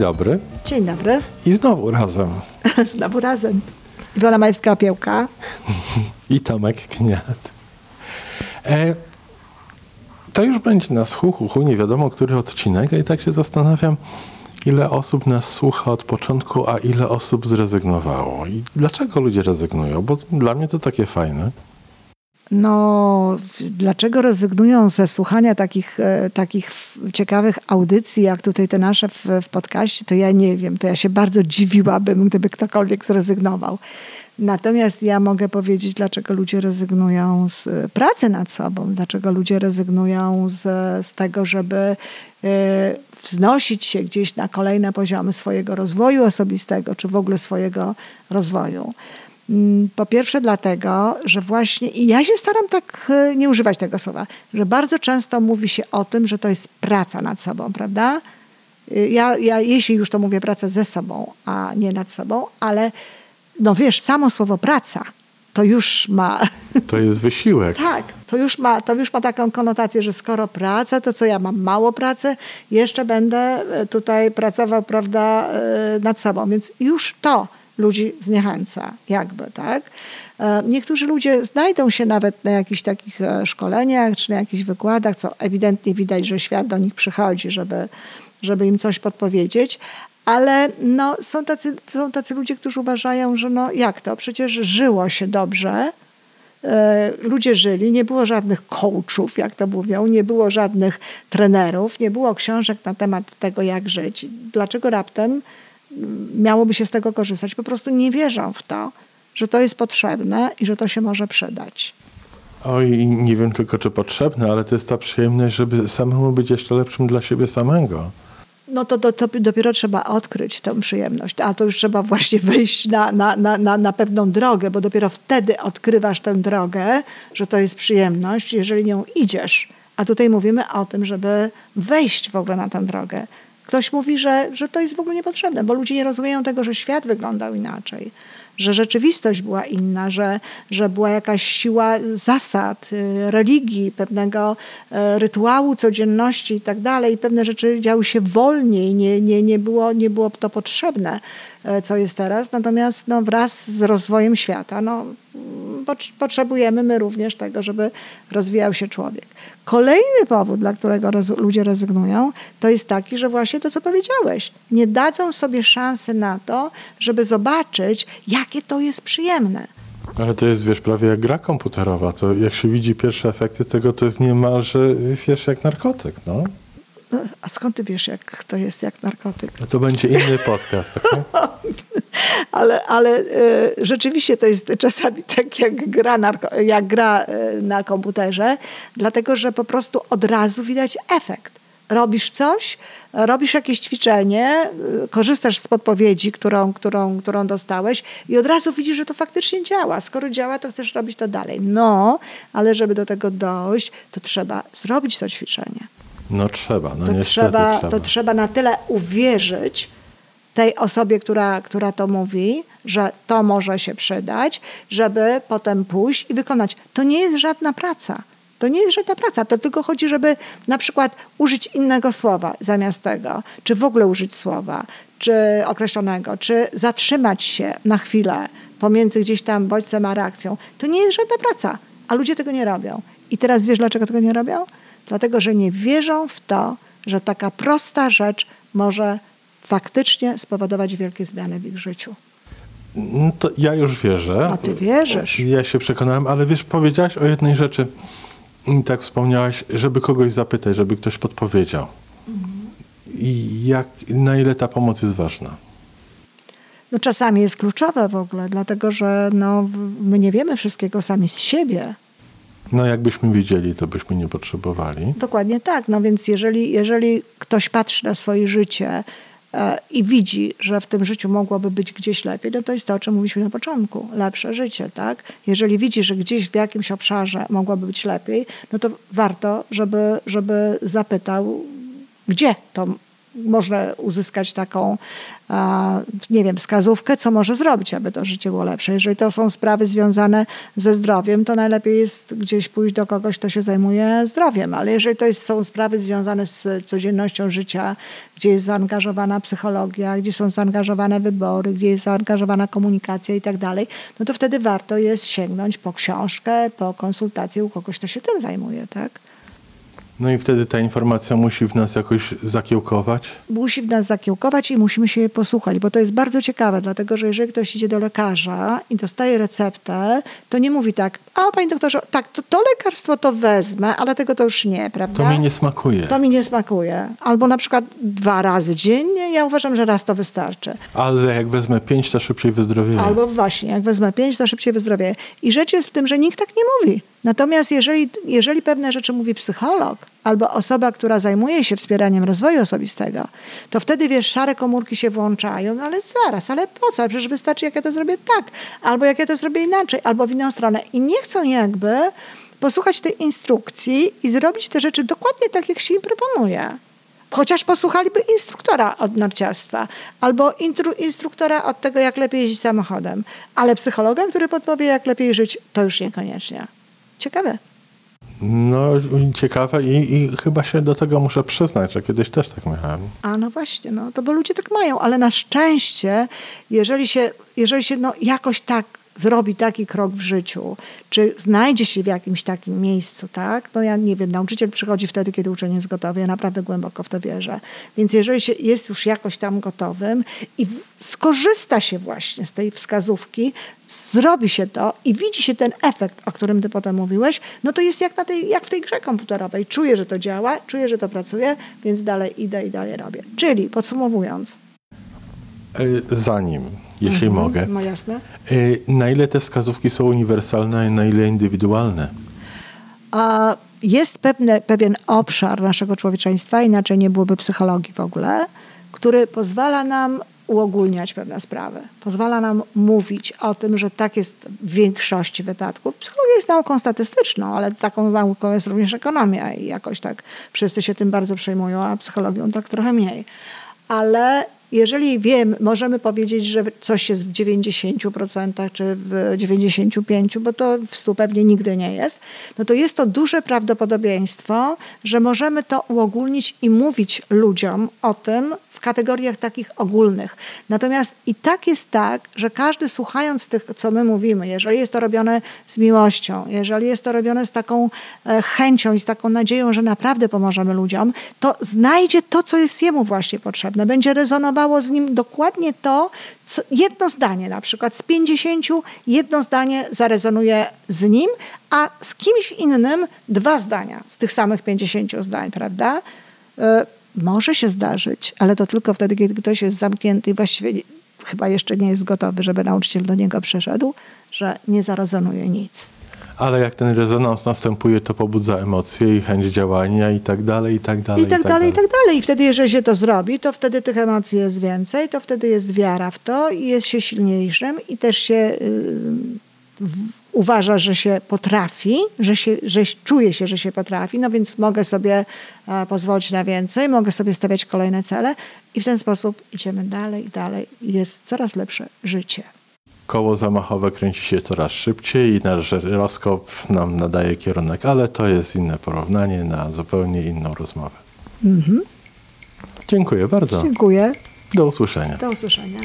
Dzień dobry. Dzień dobry. I znowu razem. znowu razem. Iwona Majewska-Opiełka. I Tomek Kniat. E, to już będzie na słuchu, hu, nie wiadomo który odcinek, a i tak się zastanawiam, ile osób nas słucha od początku, a ile osób zrezygnowało. I dlaczego ludzie rezygnują? Bo dla mnie to takie fajne. No, dlaczego rezygnują ze słuchania takich, e, takich ciekawych audycji, jak tutaj te nasze w, w podcaście, to ja nie wiem. To ja się bardzo dziwiłabym, gdyby ktokolwiek zrezygnował. Natomiast ja mogę powiedzieć, dlaczego ludzie rezygnują z pracy nad sobą, dlaczego ludzie rezygnują z, z tego, żeby y, wznosić się gdzieś na kolejne poziomy swojego rozwoju osobistego, czy w ogóle swojego rozwoju. Mm, po pierwsze dlatego, że właśnie, i ja się staram tak e, nie używać tego słowa, że bardzo często mówi się o tym, że to jest praca nad sobą, prawda? E, ja, ja jeśli już to mówię praca ze sobą, a nie nad sobą, ale no wiesz, samo słowo praca to już ma. To jest wysiłek. tak, to już, ma, to już ma taką konotację, że skoro praca, to co ja mam mało pracy, jeszcze będę e, tutaj pracował, prawda, nad sobą. Więc już to ludzi zniechęca, jakby, tak? E, niektórzy ludzie znajdą się nawet na jakichś takich e, szkoleniach czy na jakichś wykładach, co ewidentnie widać, że świat do nich przychodzi, żeby, żeby im coś podpowiedzieć, ale no, są, tacy, są tacy ludzie, którzy uważają, że no jak to, przecież żyło się dobrze, e, ludzie żyli, nie było żadnych coachów, jak to mówią, nie było żadnych trenerów, nie było książek na temat tego, jak żyć. Dlaczego raptem miałoby się z tego korzystać. Po prostu nie wierzą w to, że to jest potrzebne i że to się może przydać. Oj, nie wiem tylko, czy potrzebne, ale to jest ta przyjemność, żeby samemu być jeszcze lepszym dla siebie samego. No to, to, to dopiero trzeba odkryć tę przyjemność, a to już trzeba właśnie wejść na, na, na, na, na pewną drogę, bo dopiero wtedy odkrywasz tę drogę, że to jest przyjemność, jeżeli nią idziesz. A tutaj mówimy o tym, żeby wejść w ogóle na tę drogę. Ktoś mówi, że, że to jest w ogóle niepotrzebne, bo ludzie nie rozumieją tego, że świat wyglądał inaczej, że rzeczywistość była inna, że, że była jakaś siła zasad, y, religii, pewnego e, rytuału codzienności i tak dalej. Pewne rzeczy działy się wolniej, nie, nie, nie, było, nie było to potrzebne, e, co jest teraz. Natomiast no, wraz z rozwojem świata no, potrzebujemy my również tego, żeby rozwijał się człowiek. Kolejny powód, dla którego ludzie rezygnują, to jest taki, że właśnie to, co powiedziałeś, nie dadzą sobie szansy na to, żeby zobaczyć, jakie to jest przyjemne. Ale to jest, wiesz, prawie jak gra komputerowa. To jak się widzi pierwsze efekty tego, to jest niemalże, wiesz, jak narkotyk, no. a skąd ty wiesz, jak to jest jak narkotyk? To będzie inny podcast, tak? ale, ale e, rzeczywiście to jest czasami tak jak gra, jak gra e, na komputerze, dlatego że po prostu od razu widać efekt. Robisz coś, robisz jakieś ćwiczenie, e, korzystasz z podpowiedzi, którą, którą, którą dostałeś i od razu widzisz, że to faktycznie działa. Skoro działa, to chcesz robić to dalej. No, ale żeby do tego dojść, to trzeba zrobić to ćwiczenie. No trzeba, no to niestety trzeba, trzeba. To trzeba na tyle uwierzyć, tej osobie, która, która to mówi, że to może się przydać, żeby potem pójść i wykonać. To nie jest żadna praca. To nie jest żadna praca, to tylko chodzi, żeby na przykład użyć innego słowa zamiast tego, czy w ogóle użyć słowa, czy określonego, czy zatrzymać się na chwilę pomiędzy gdzieś tam bodźcem a reakcją. To nie jest żadna praca, a ludzie tego nie robią. I teraz wiesz, dlaczego tego nie robią? Dlatego, że nie wierzą w to, że taka prosta rzecz może faktycznie spowodować wielkie zmiany w ich życiu. No to ja już wierzę. A ty wierzysz. Ja się przekonałem, ale wiesz, powiedziałaś o jednej rzeczy. I tak wspomniałaś, żeby kogoś zapytać, żeby ktoś podpowiedział. I jak, na ile ta pomoc jest ważna? No czasami jest kluczowe w ogóle, dlatego że no, my nie wiemy wszystkiego sami z siebie. No jakbyśmy wiedzieli, to byśmy nie potrzebowali. Dokładnie tak. No więc jeżeli, jeżeli ktoś patrzy na swoje życie i widzi, że w tym życiu mogłoby być gdzieś lepiej, no to jest to, o czym mówiliśmy na początku, lepsze życie, tak? Jeżeli widzi, że gdzieś w jakimś obszarze mogłoby być lepiej, no to warto, żeby, żeby zapytał, gdzie to można uzyskać taką, nie wiem, wskazówkę, co może zrobić, aby to życie było lepsze. Jeżeli to są sprawy związane ze zdrowiem, to najlepiej jest gdzieś pójść do kogoś, kto się zajmuje zdrowiem. Ale jeżeli to jest, są sprawy związane z codziennością życia, gdzie jest zaangażowana psychologia, gdzie są zaangażowane wybory, gdzie jest zaangażowana komunikacja i tak dalej, no to wtedy warto jest sięgnąć po książkę, po konsultację u kogoś, kto się tym zajmuje, tak? No i wtedy ta informacja musi w nas jakoś zakiełkować? Musi w nas zakiełkować i musimy się jej posłuchać, bo to jest bardzo ciekawe, dlatego że jeżeli ktoś idzie do lekarza i dostaje receptę, to nie mówi tak, a panie doktorze, tak, to, to lekarstwo to wezmę, ale tego to już nie, prawda? To mi nie smakuje. To mi nie smakuje. Albo na przykład dwa razy dziennie, ja uważam, że raz to wystarczy. Ale jak wezmę pięć, to szybciej wyzdrowieję. Albo właśnie, jak wezmę pięć, to szybciej wyzdrowieję. I rzecz jest w tym, że nikt tak nie mówi. Natomiast jeżeli, jeżeli pewne rzeczy mówi psycholog albo osoba, która zajmuje się wspieraniem rozwoju osobistego, to wtedy wiesz, szare komórki się włączają, no ale zaraz, ale po co? Przecież wystarczy, jak ja to zrobię tak, albo jak ja to zrobię inaczej, albo w inną stronę. I nie chcą jakby posłuchać tej instrukcji i zrobić te rzeczy dokładnie tak, jak się im proponuje. Chociaż posłuchaliby instruktora od narciarstwa albo instruktora od tego, jak lepiej jeździć samochodem, ale psychologa, który podpowie, jak lepiej żyć, to już niekoniecznie. Ciekawe. No, ciekawe i, i, chyba się do tego muszę przyznać, że kiedyś też tak miałem. A no właśnie, no to bo ludzie tak mają, ale na szczęście, jeżeli się, jeżeli się no, jakoś tak zrobi taki krok w życiu, czy znajdzie się w jakimś takim miejscu, tak? No ja nie wiem, nauczyciel przychodzi wtedy, kiedy uczeń jest gotowy. Ja naprawdę głęboko w to wierzę. Więc jeżeli się jest już jakoś tam gotowym i skorzysta się właśnie z tej wskazówki, zrobi się to i widzi się ten efekt, o którym ty potem mówiłeś, no to jest jak, na tej, jak w tej grze komputerowej. Czuję, że to działa, czuję, że to pracuje, więc dalej idę i dalej robię. Czyli podsumowując. E, zanim jeśli mhm, mogę. No jasne. Y, na ile te wskazówki są uniwersalne, a na ile indywidualne? A jest pewne, pewien obszar naszego człowieczeństwa, inaczej nie byłoby psychologii w ogóle, który pozwala nam uogólniać pewne sprawy. Pozwala nam mówić o tym, że tak jest w większości wypadków. Psychologia jest nauką statystyczną, ale taką nauką jest również ekonomia i jakoś tak wszyscy się tym bardzo przejmują, a psychologią tak trochę mniej. Ale jeżeli wiem, możemy powiedzieć, że coś jest w 90% czy w 95%, bo to w 100 pewnie nigdy nie jest, no to jest to duże prawdopodobieństwo, że możemy to uogólnić i mówić ludziom o tym, w kategoriach takich ogólnych. Natomiast i tak jest tak, że każdy słuchając tych, co my mówimy, jeżeli jest to robione z miłością, jeżeli jest to robione z taką e, chęcią i z taką nadzieją, że naprawdę pomożemy ludziom, to znajdzie to, co jest jemu właśnie potrzebne. Będzie rezonowało z nim dokładnie to, co, jedno zdanie na przykład z 50, jedno zdanie zarezonuje z nim, a z kimś innym dwa zdania z tych samych 50 zdań, prawda? Może się zdarzyć, ale to tylko wtedy, kiedy ktoś jest zamknięty i właściwie chyba jeszcze nie jest gotowy, żeby nauczyciel do niego przeszedł, że nie zarezonuje nic. Ale jak ten rezonans następuje, to pobudza emocje i chęć działania i tak dalej, i tak dalej. I tak, i tak dalej, i tak dalej. I wtedy, jeżeli się to zrobi, to wtedy tych emocji jest więcej, to wtedy jest wiara w to i jest się silniejszym i też się... Yy, uważa, że się potrafi, że, się, że czuje się, że się potrafi, no więc mogę sobie e, pozwolić na więcej, mogę sobie stawiać kolejne cele i w ten sposób idziemy dalej i dalej. Jest coraz lepsze życie. Koło zamachowe kręci się coraz szybciej i nasz żyroskop nam nadaje kierunek, ale to jest inne porównanie na zupełnie inną rozmowę. Mhm. Dziękuję bardzo. Dziękuję. Do usłyszenia. Do usłyszenia.